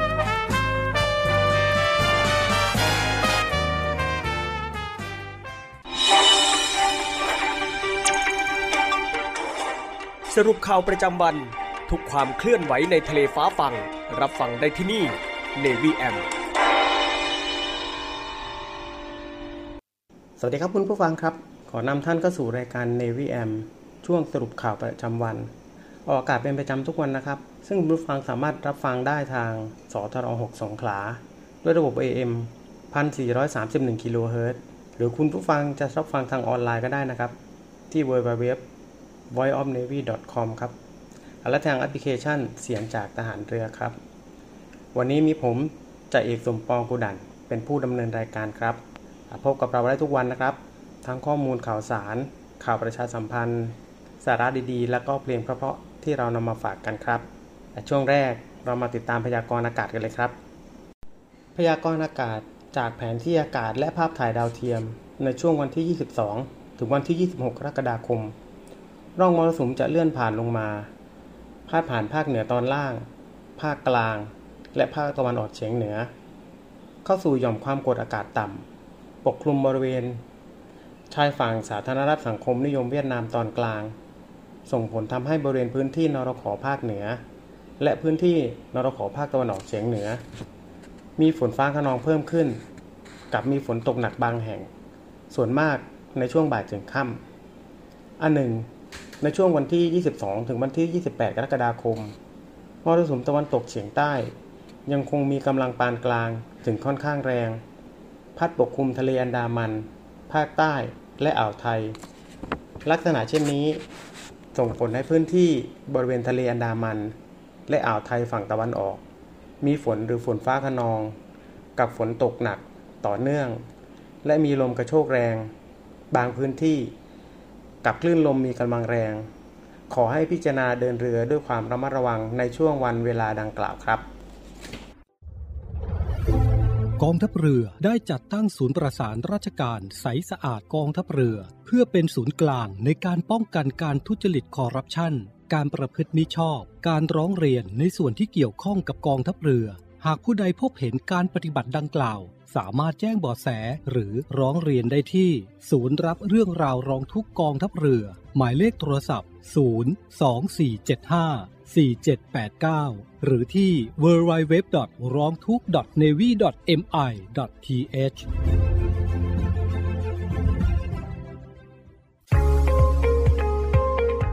สรุปข่าวประจำวัน ทุกความเคลื่อนไหวในทะเลฟ้าฟัง รับฟังได้ที่นี่ Navy M สวัสดีครับคุณผู้ฟังครับ ขอนำท่านเข้าสู่รายการ Navy M ช่วงสรุปข่าวประจำวัน ออกอากาศเป็นประจำทุกวันนะครับ ซึ่งคุณผู้ฟังสามารถรับฟังได้ทางสทร6สงขลา ด้วยระบบ AM 1431กิโลเฮิรตซ์หรือคุณผู้ฟังจะรับฟังทางออนไลน์ก็ได้นะครับ ที่ www voiceofnavy.com ครับและทางแอปพลิเคชันเสียงจากทหารเรือครับ วันนี้มีผมจ่าเอกสมปองกุดันเป็นผู้ดำเนินรายการครับ พบกับเราได้ทุกวันนะครับ ทั้งข้อมูลข่าวสาร ข่าวประชาสัมพันธ์ สาระดีๆ และก็เพลงเพราะๆที่เรานำมาฝากกันครับแต่ช่วงแรกเรามาติดตามพยากรณ์อากาศกันเลยครับ พยากรณ์อากาศจากแผนที่อากาศและภาพถ่ายดาวเทียม ในช่วงวันที่ 22 ถึงวันที่ 26 กรกฎาคม ร่องมรสุมจะเลื่อนผ่านลงมา พาดผ่านภาคเหนือตอนล่าง ภาคกลาง และภาคตะวันออกเฉียงเหนือ เข้าสู่หย่อมความกดอากาศต่ำ ปกคลุมบริเวณ ชายฝั่งสาธารณรัฐสังคมนิยมเวียดนามตอนกลาง ส่งผลทำให้บริเวณพื้นที่นรขภาคเหนือ และพื้นที่นรขภาคตะวันออกเฉียงเหนือ มีฝนฟ้าขนองเพิ่มขึ้น กับมีฝนตกหนักบางแห่ง ส่วนมากในช่วงบ่ายถึงค่ำอันหนึ่ง ในช่วงวันที่ 22 ถึงวันที่ 28 กรกฎาคมมรสุมตะวันตกเฉียงใต้ ยังคงมีกำลังปานกลางถึงค่อนข้างแรง พัดปกคลุมทะเลอันดามัน ภาคใต้และอ่าวไทย ลักษณะเช่นนี้ ส่งผลให้พื้นที่บริเวณทะเลอันดามัน และอ่าวไทยฝั่งตะวันออก มีฝนหรือฝนฟ้าขนอง กับฝนตกหนักต่อเนื่อง และมีลมกระโชกแรง บางพื้นที่ กับคลื่นลมมีกำลังแรง ขอให้พิจารณาเดินเรือด้วยความระมัดระวังในช่วงวันเวลาดังกล่าวครับ กองทัพเรือได้จัดตั้งศูนย์ประสานราชการใสสะอาดกองทัพเรือ เพื่อเป็นศูนย์กลางในการป้องกันการทุจริตคอร์รัปชันการประพฤติมิชอบ การร้องเรียนในส่วนที่เกี่ยวข้องกับกองทัพเรือ หากผู้ใดพบเห็นการปฏิบัติดังกล่าว สามารถแจ้งเบาะแสหรือร้องเรียนได้ที่ ศูนย์รับเรื่องราวร้องทุกกองทัพเรือ หมายเลขโทรศัพท์ 02475 4789 หรือที่ www.rongthuk.navy.mi.th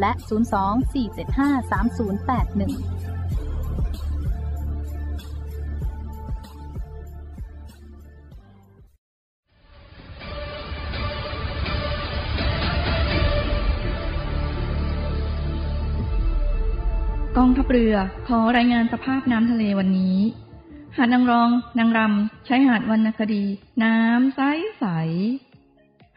และ 02-475-3081กองทัพเรือขอรายงานสภาพน้ำทะเลวันนี้ หาดนางรอง นางรำใช้หาดวรรณคดี น้ำใสใส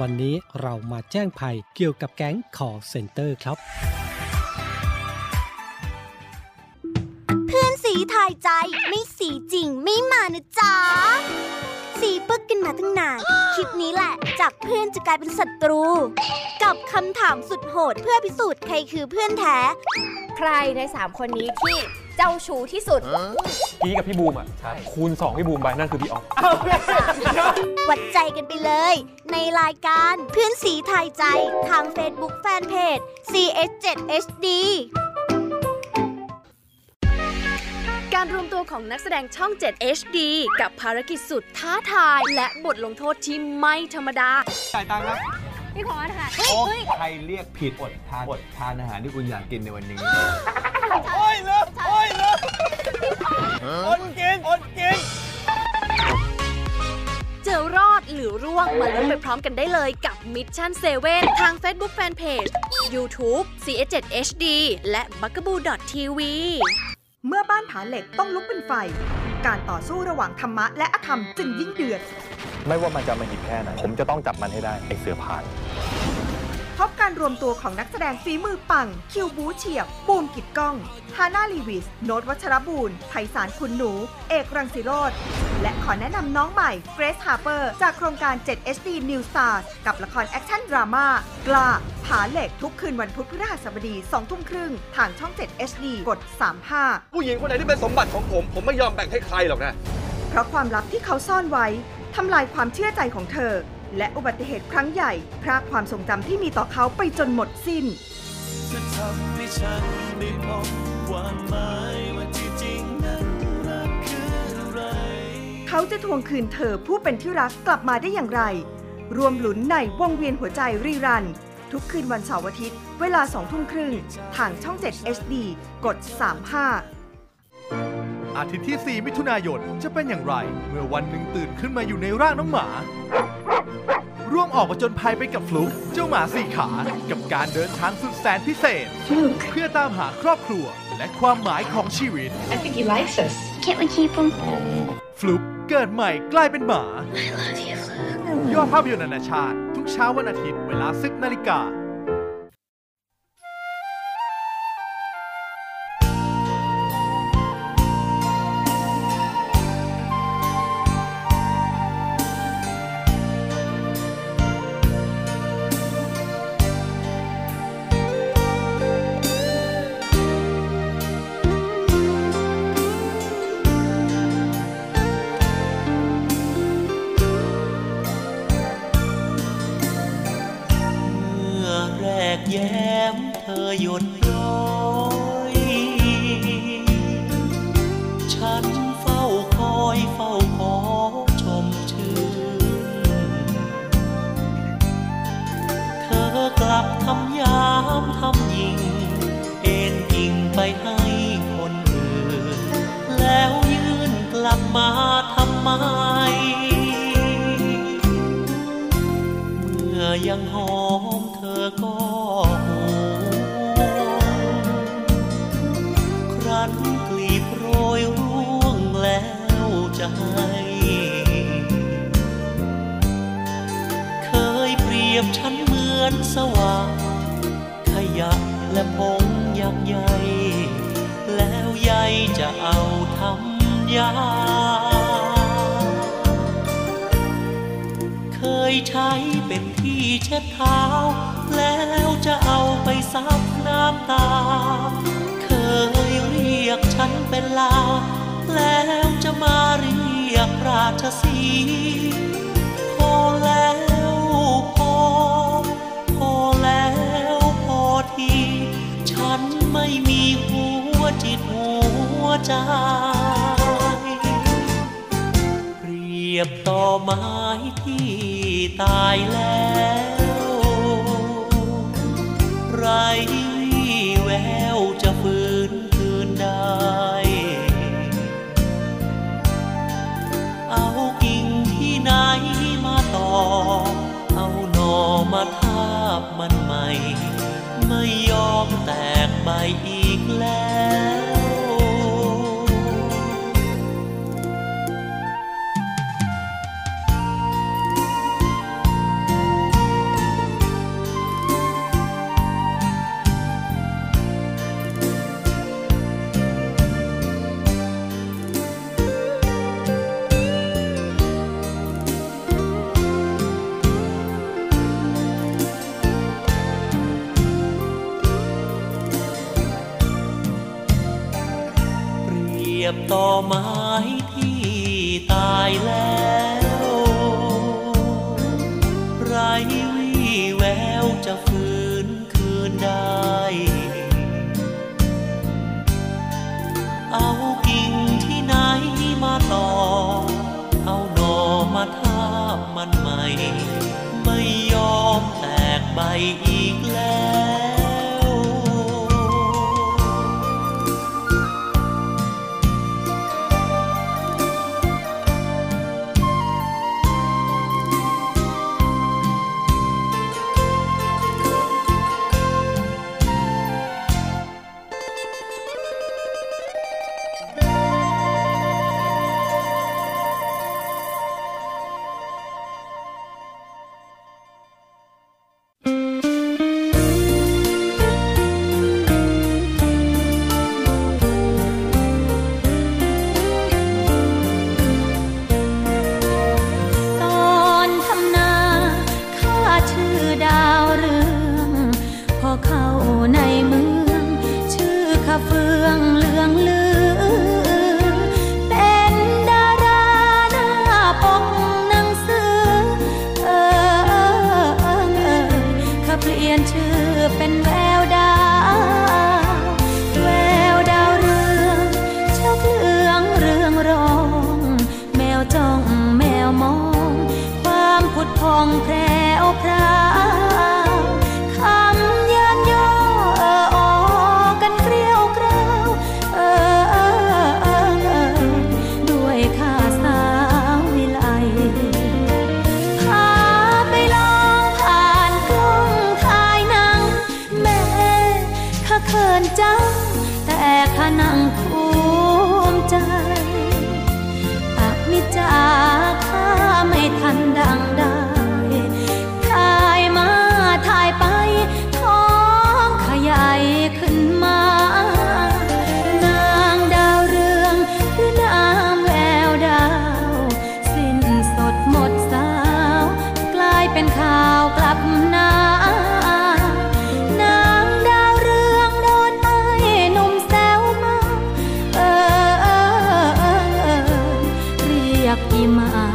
วันนี้เรามาแจ้งภัยเกี่ยวกับแก๊ง call center ครับ เพื่อนสีทายใจไม่สีจริงไม่มานะจ๊ะสีปึกกันมาตั้งนานคลิปนี้แหละ จากเพื่อนจะกลายเป็นศัตรู กับคำถามสุดโหดเพื่อพิสูจน์ใครคือเพื่อนแท้ ใครใน3คนนี้ที่เจ้าชู้ที่สุดกี้กับพี่บูมอะคูณ 2 พี่บูมไปนั่นคือพี่ออฟวัดใจกันไปเลย ในรายการเพื่อนสีทายใจทาง Facebook Fanpage CS7HD การรวมตัวของนักแสดงช่อง 7 HD กับภารกิจสุดท้าทาย และบทลงโทษที่ไม่ธรรมดาจ่ายตังค์นะพี่พอสค่ะโอ้ใครเรียกผิดอดทานอดทานอาหารที่คุณอยากกินในวันนี้ โอ้ยเลิกโอ้ยเลิก อดกินอดกินจะรอดหรือร่วงมาลุ้นไปพร้อมกันได้เลยกับ Mission 7 ทาง Facebook Fanpage YouTube CS7 HD และ b u g a b o o TV เมื่อบ้านผาเหล็กต้องลุกเป็นไฟ การต่อสู้ระหว่างธรรมะและอธรรมจึงยิ่งเดือด ไม่ว่ามันจะอำมหิตแค่ไหน ผมจะต้องจับมันให้ได้ไอ้เสือผ่าน พบการรวมตัวของนักแสดงฝีมือปัง คิวบู๊เฉียบ บูมกิตต์ก้อง ฮาน่าลีวิส โน้ตวัชรบูลไพศาลขุนหนู เอกรังสิโรธและขอแนะนำน้องใหม่เกรซฮาร์เปอร์จากโครงการ 7 HD New Stars กับละครแอคชั่นดราม่ากล้าผาเหล็กทุกคืนวันพุธพฤหัสบดี2ทุ่มครึ่งทางช่อง 7 HD กด 35 ผู้หญิงคนไหนที่เป็นสมบัติของผม ผมไม่ยอมแบ่งให้ใครหรอกนะ เพราะความลับที่เขาซ่อนไว้ทำลายความเชื่อใจของเธอ และอุบัติเหตุครั้งใหญ่พรากความทรงจำที่มีต่อเขาไปจนหมดสิ้น จะทำให้ฉันได้พบความหมายว่าที่จริงนั้นรักคืออะไร เขาจะทวงคืนเธอผู้เป็นที่รักกลับมาได้อย่างไร รวมหลุนในวงเวียนหัวใจรีรัน ทุกคืนวันเสาร์อาทิตย์ เวลา2ทุ่มครึ่งทางช่อง 7 HD กด 35 อาทิตย์ที่ 4 มิถุนายนจะเป็นอย่างไร เมื่อวันหนึ่งตื่นขึ้นมาอยู่ในร่างน้องหมา ร่วมออกมาจนภัยไปกับฟลุกเจ้าหมาสี่ขา กับการเดินทางสุดแสนพิเศษ เพื่อตามหาครอบครัว และความหมายของชีวิต I think he likes us. Can't we keep him? ฟลุกเกิดใหม่กลายเป็นหมายอดภาพยนตร์นานาชาติ ทุกเช้าวันอาทิตย์เวลา10นาฬิกา จเปรียบต่อไม้ที่ตายแล้ว tò mãi 你们。啊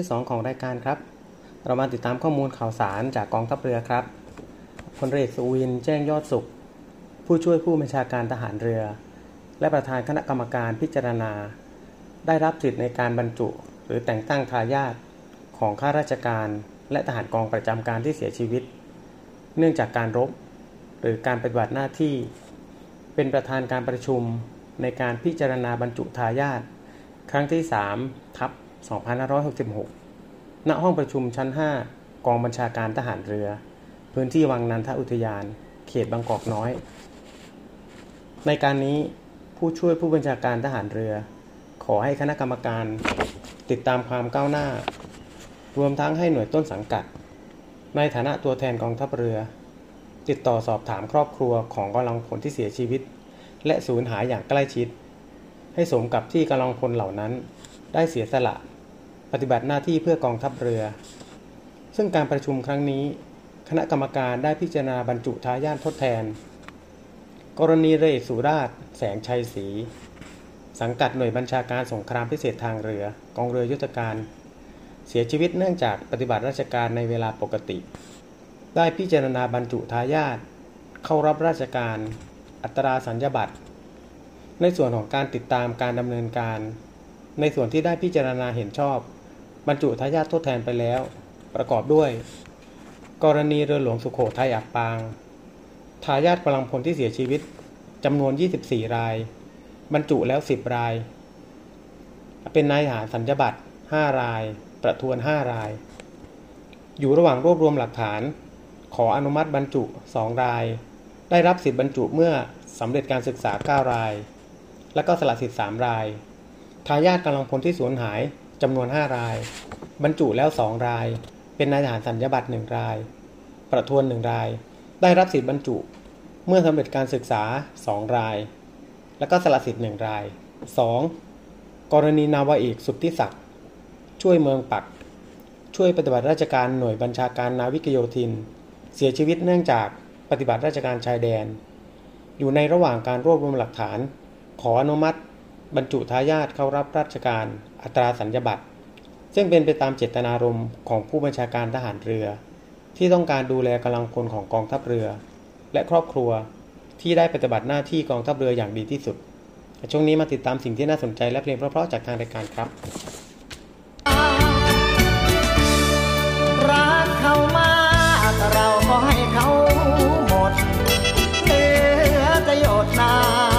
ที่ 2 ของรายการครับ เรามาติดตามข้อมูลข่าวสารจากกองทัพเรือครับพลเรือสุวินแจ้งยอดสุข ผู้ช่วยผู้บัญชาการทหารเรือ และประธานคณะกรรมการพิจารณา ได้รับสิทธิ์ในการบรรจุ หรือแต่งตั้งทายาทของข้าราชการ และทหารกองประจำการที่เสียชีวิต เนื่องจากการรบ หรือการปฏิบัติหน้าที่ เป็นประธานการประชุมในการพิจารณาบรรจุทายาทครั้งที่ 3 ทับ 2566 ณ ห้องประชุมชั้น 5 กองบัญชาการทหารเรือ พื้นที่วังนันทอุทยาน เขตบางกอกน้อย ในการนี้ผู้ช่วยผู้บัญชาการทหารเรือ ขอให้คณะกรรมการติดตามความก้าวหน้า รวมทั้งให้หน่วยต้นสังกัด ในฐานะตัวแทนกองทัพเรือ ติดต่อสอบถามครอบครัวของกำลังพลที่เสียชีวิต และสูญหายอย่างใกล้ชิด ให้สมกับที่กำลังพลเหล่านั้นได้เสียสละ ปฏิบัติหน้าที่เพื่อกองทัพเรือ ซึ่งการประชุมครั้งนี้ คณะกรรมการได้พิจารณาบรรจุทายาททดแทน กรณีเรือเอกสุราช แสงชัยศรีสังกัดหน่วยบัญชาการสงครามพิเศษทางเรือกองเรือยุทธการ เสียชีวิตเนื่องจากปฏิบัติราชการในเวลาปกติ ได้พิจารณาบรรจุทายาทเข้ารับราชการ อัตราสัญญาบัตร ในส่วนของการติดตามการดำเนินการ ในส่วนที่ได้พิจารณาเห็นชอบ บรรจุทายาททดแทนไปแล้ว ประกอบด้วย กรณีเรือหลวงสุโขทัยอับปาง ทายาทกำลังพลที่เสียชีวิตจำนวน 24 ราย บรรจุแล้ว 10 ราย เป็นนายหารสัญญบัตร 5 ราย ประทวน 5 ราย อยู่ระหว่างรวบรวมหลักฐาน ขออนุมัติบรรจุ 2 ราย ได้รับสิทธิบรรจุเมื่อสำเร็จการศึกษา 9 ราย และก็สละสิทธิ์ 3 ราย ทายาทกำลังพลที่สูญหาย จำนวน 5 ราย บรรจุแล้ว 2 ราย เป็นนายทหารสัญญาบัตร1ราย ประทวน 1 ราย ได้รับสิทธิบรรจุ เมื่อสำเร็จการศึกษา 2 ราย และก็สละสิทธิ์1ราย 2. กรณีนาวาเอกสุทธิศักดิ์ช่วยเมืองปัก ช่วยปฏิบัติราชการหน่วยบัญชาการนาวิกโยธิน เสียชีวิตเนื่องจากปฏิบัติราชการชายแดน อยู่ในระหว่างการรวบรวมหลักฐาน ขออนุมัติ บรรจุทายาทเข้ารับราชการอัตราสัญญบัตร ซึ่งเป็นไปตามเจตนารมณ์ของผู้บัญชาการทหารเรือ ที่ต้องการดูแลกำลังพลของกองทัพเรือ และครอบครัวที่ได้ปฏิบัติหน้าที่กองทัพเรืออย่างดีที่สุด ช่วงนี้มาติดตามสิ่งที่น่าสนใจและเพลงเพราะๆจากทางรายการครับ รักเขามากเราก็ให้เขาหมดเหลือจะหยดน้ำ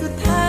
สุดท้าย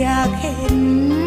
อยากเห็น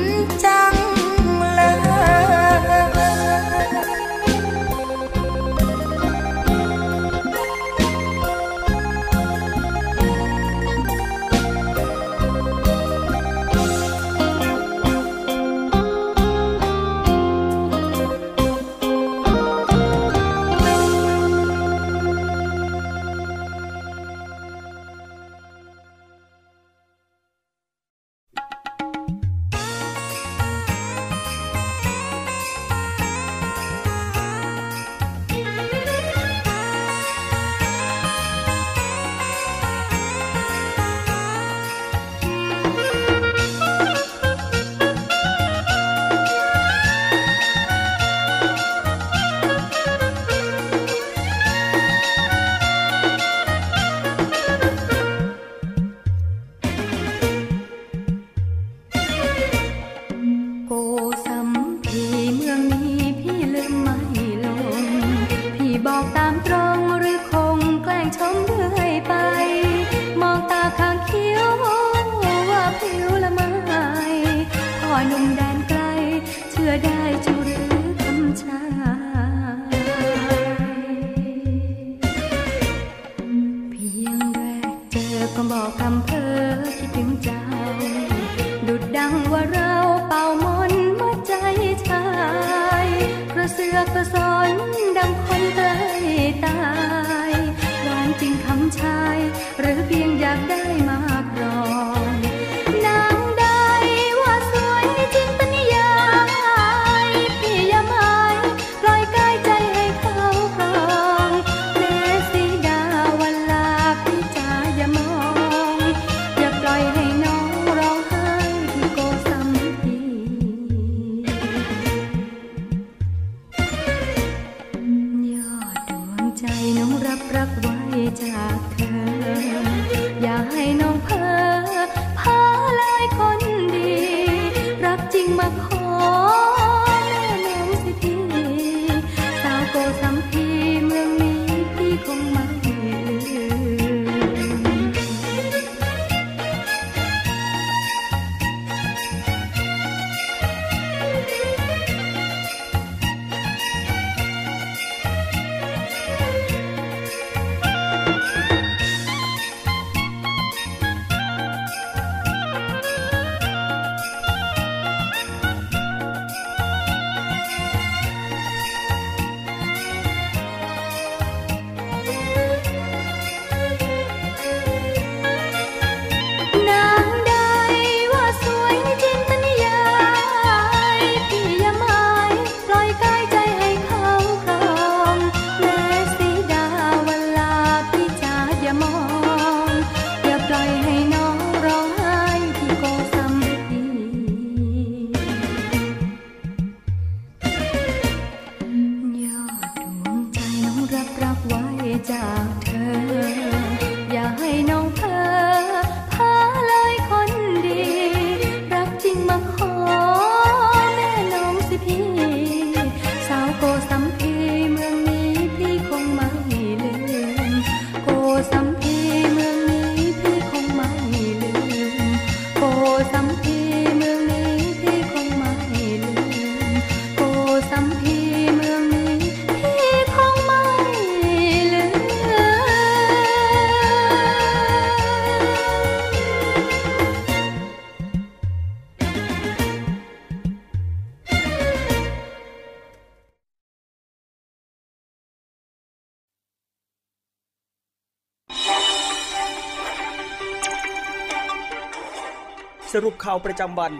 ข่าวประจำวัน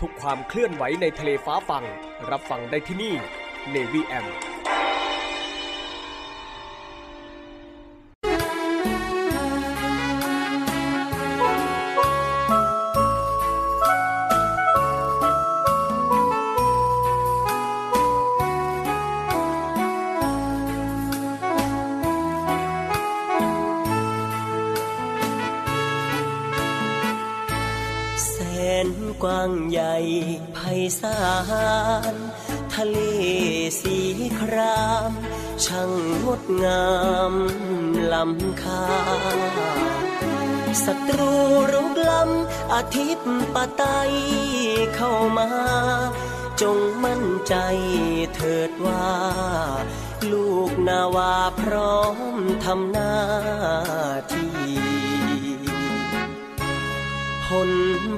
ทุกความเคลื่อนไหวในทะเลฟ้าฟัง รับฟังได้ที่นี่ Navy M งามล้ำค่าศัตรูรุกล้ำอาทิตย์ปะไตเข้ามา จงมั่นใจเถิดว่า ลูกนาวาพร้อมทำหน้าที่ผล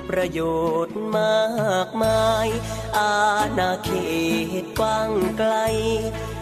ประโยชน์มากมาย อาณาเขตกว้างไกล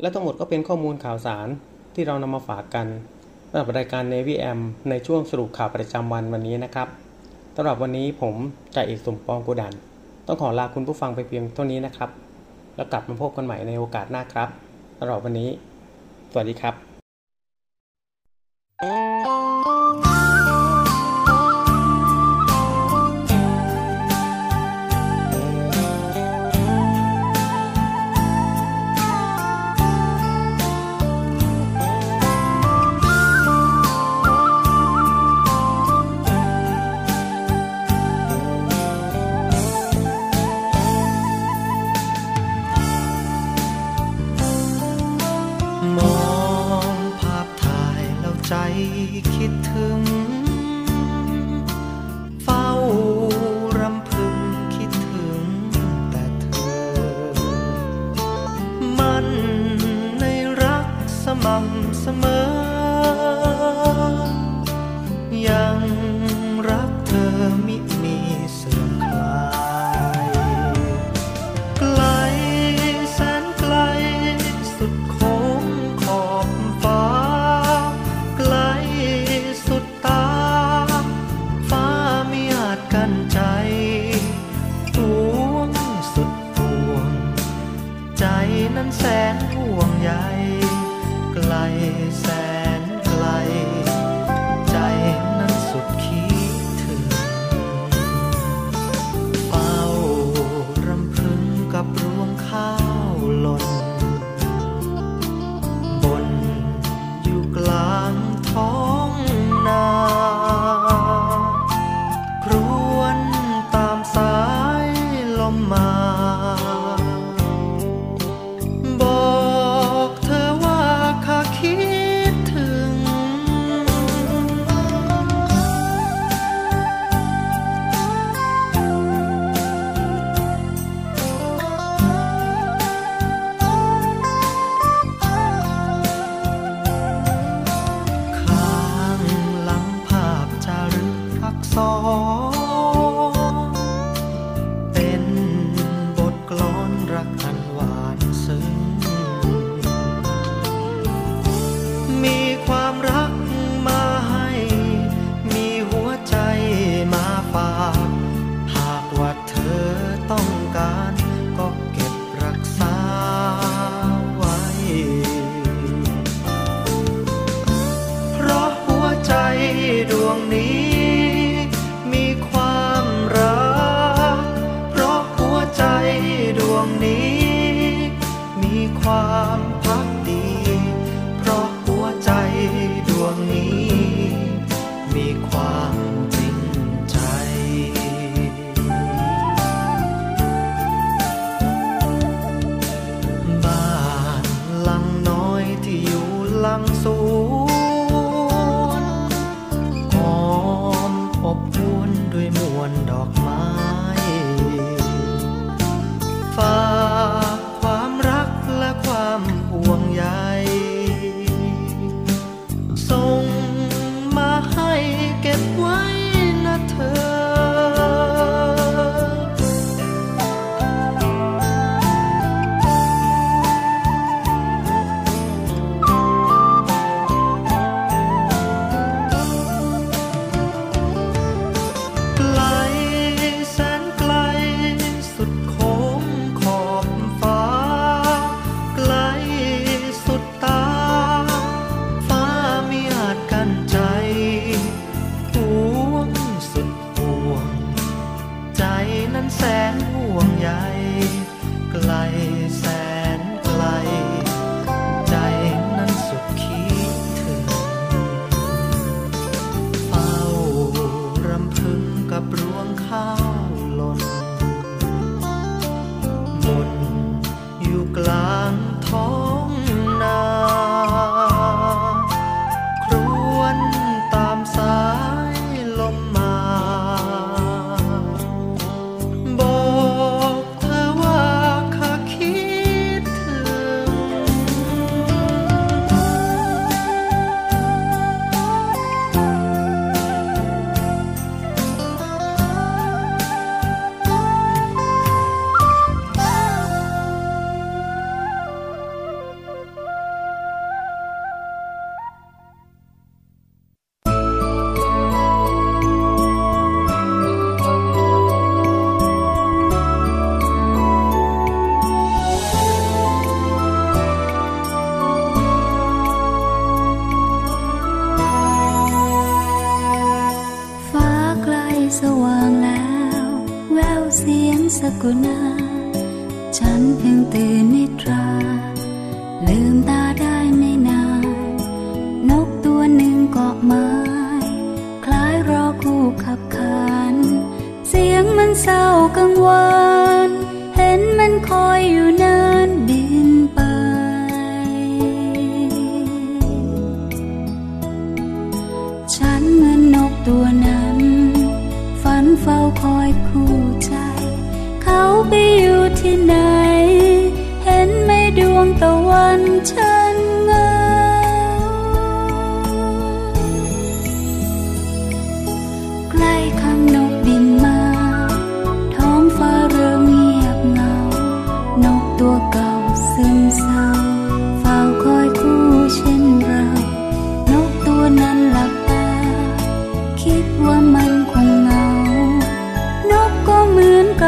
และทั้งหมดก็เป็นข้อมูลข่าวสารที่เรานำมาฝากกันสำหรับรายการ Navy M ในช่วงสรุปข่าวประจำวันวันนี้นะครับสำหรับวันนี้ผมจ่าเอกสมปองโกดัน ต้องขอลาคุณผู้ฟังไปเพียงเท่านี้นะครับ แล้วกลับมาพบกันใหม่ในโอกาสหน้าครับสำหรับวันนี้ สวัสดีครับ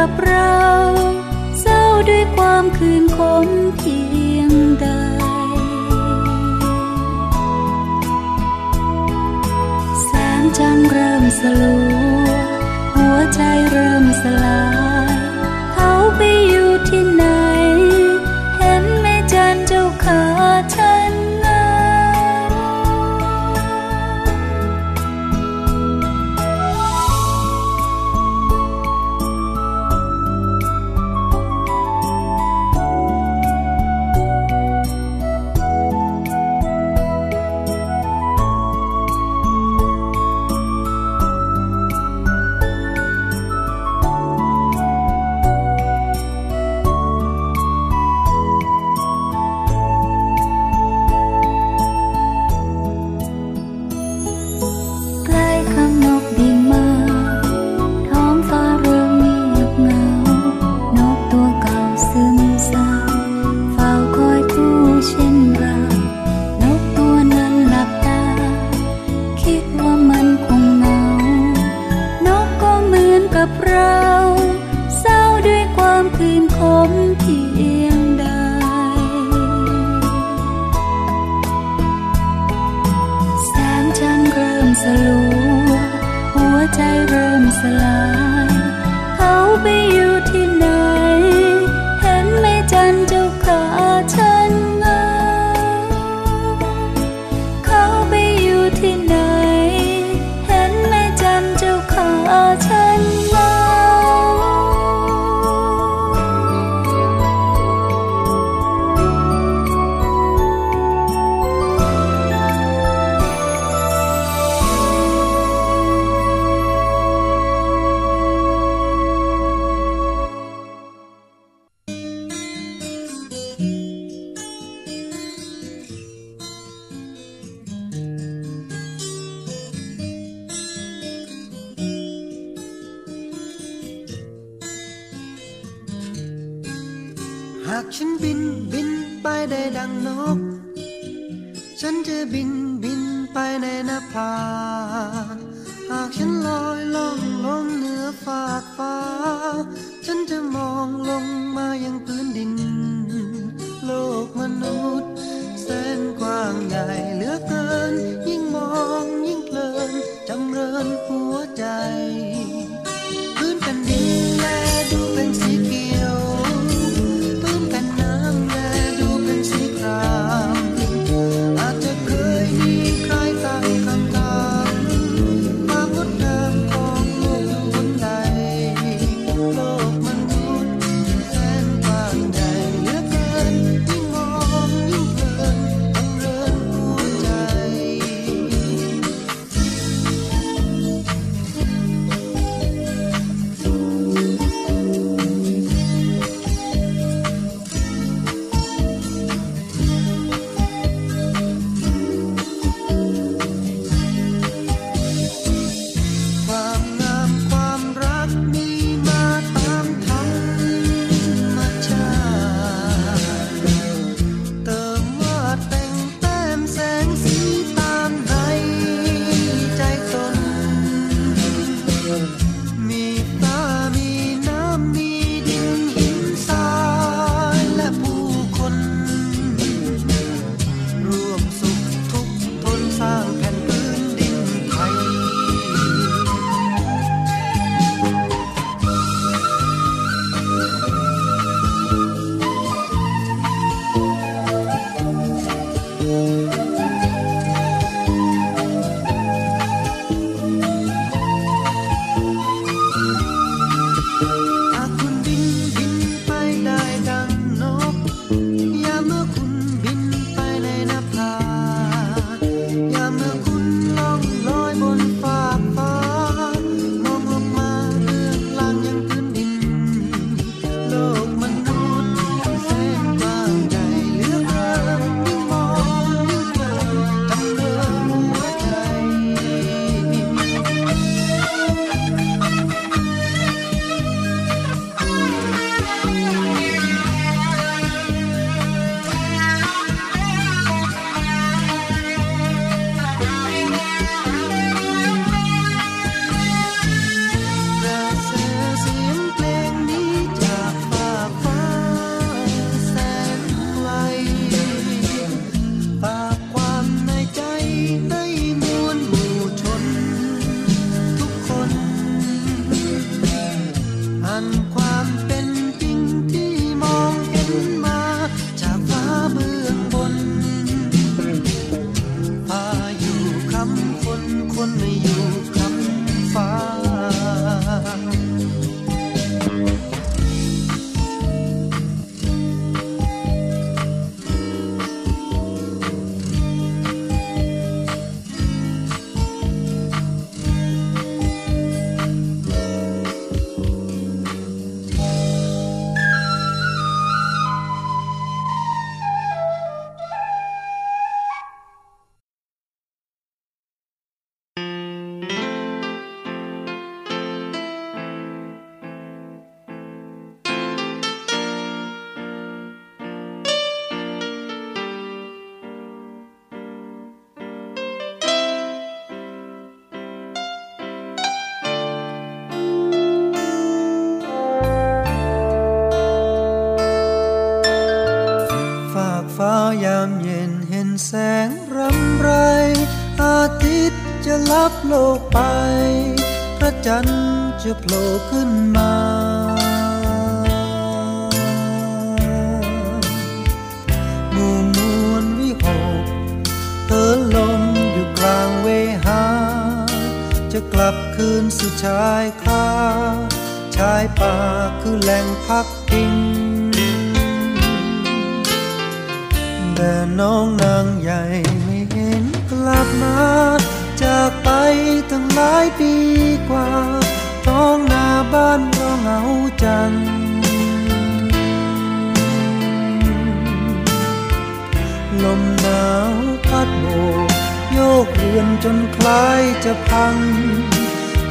ับเรา เศร้าด้วยความคืนขมเพียงใด แสงจันทร์เริ่มสลัว หัวใจเริ่มสลาย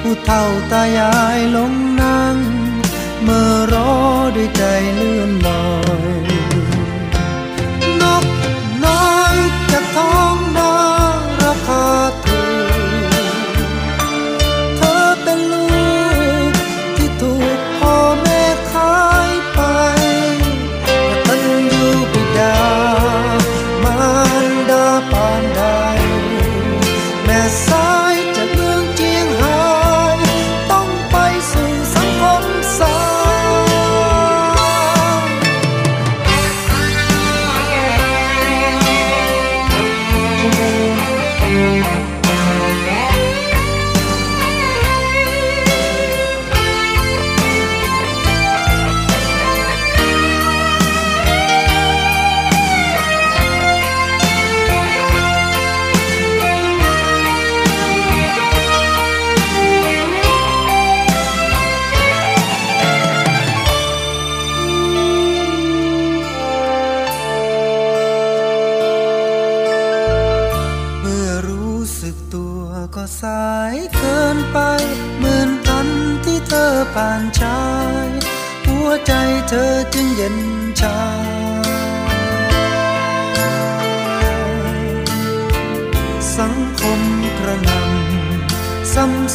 ผู้เฒ่าตายายลงนั่ง เมื่อรอด้วยใจเลื่อนลอยนกน้อยจากท้องนาราคา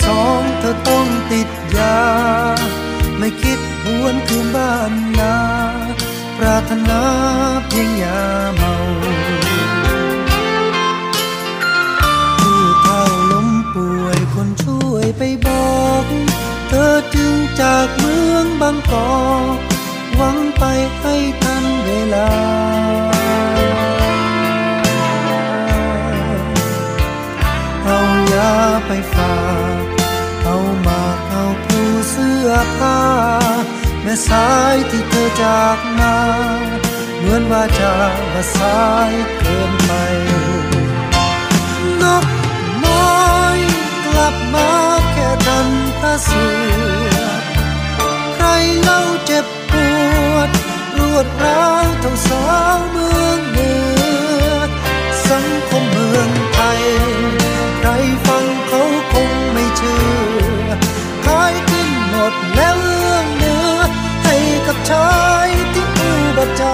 สองเธอต้องติดยา ไม่คิดหวนคืนบ้านนา ปรารถนาเพียงยาเมาผู้เฒ่าล้มป่วยคนช่วยไปบอก เธอจึงจากเมืองบางกอกหวังไปให้ทันเวลา ค่า แม่สายที่เธอจากมา เหมือนว่าจะมาสายเกินไป นกน้อยกลับมาแค่ดันตาเสือใครเล่าเจ็บปวด รวดร้าวทั้งสาวเมืองเหนือ สังคมเมืองไทย ใครฟังเขาคงไม่เชื่อขาย หมดแล้วเอื้อมเนื้อให้กับชายที่อุบัติ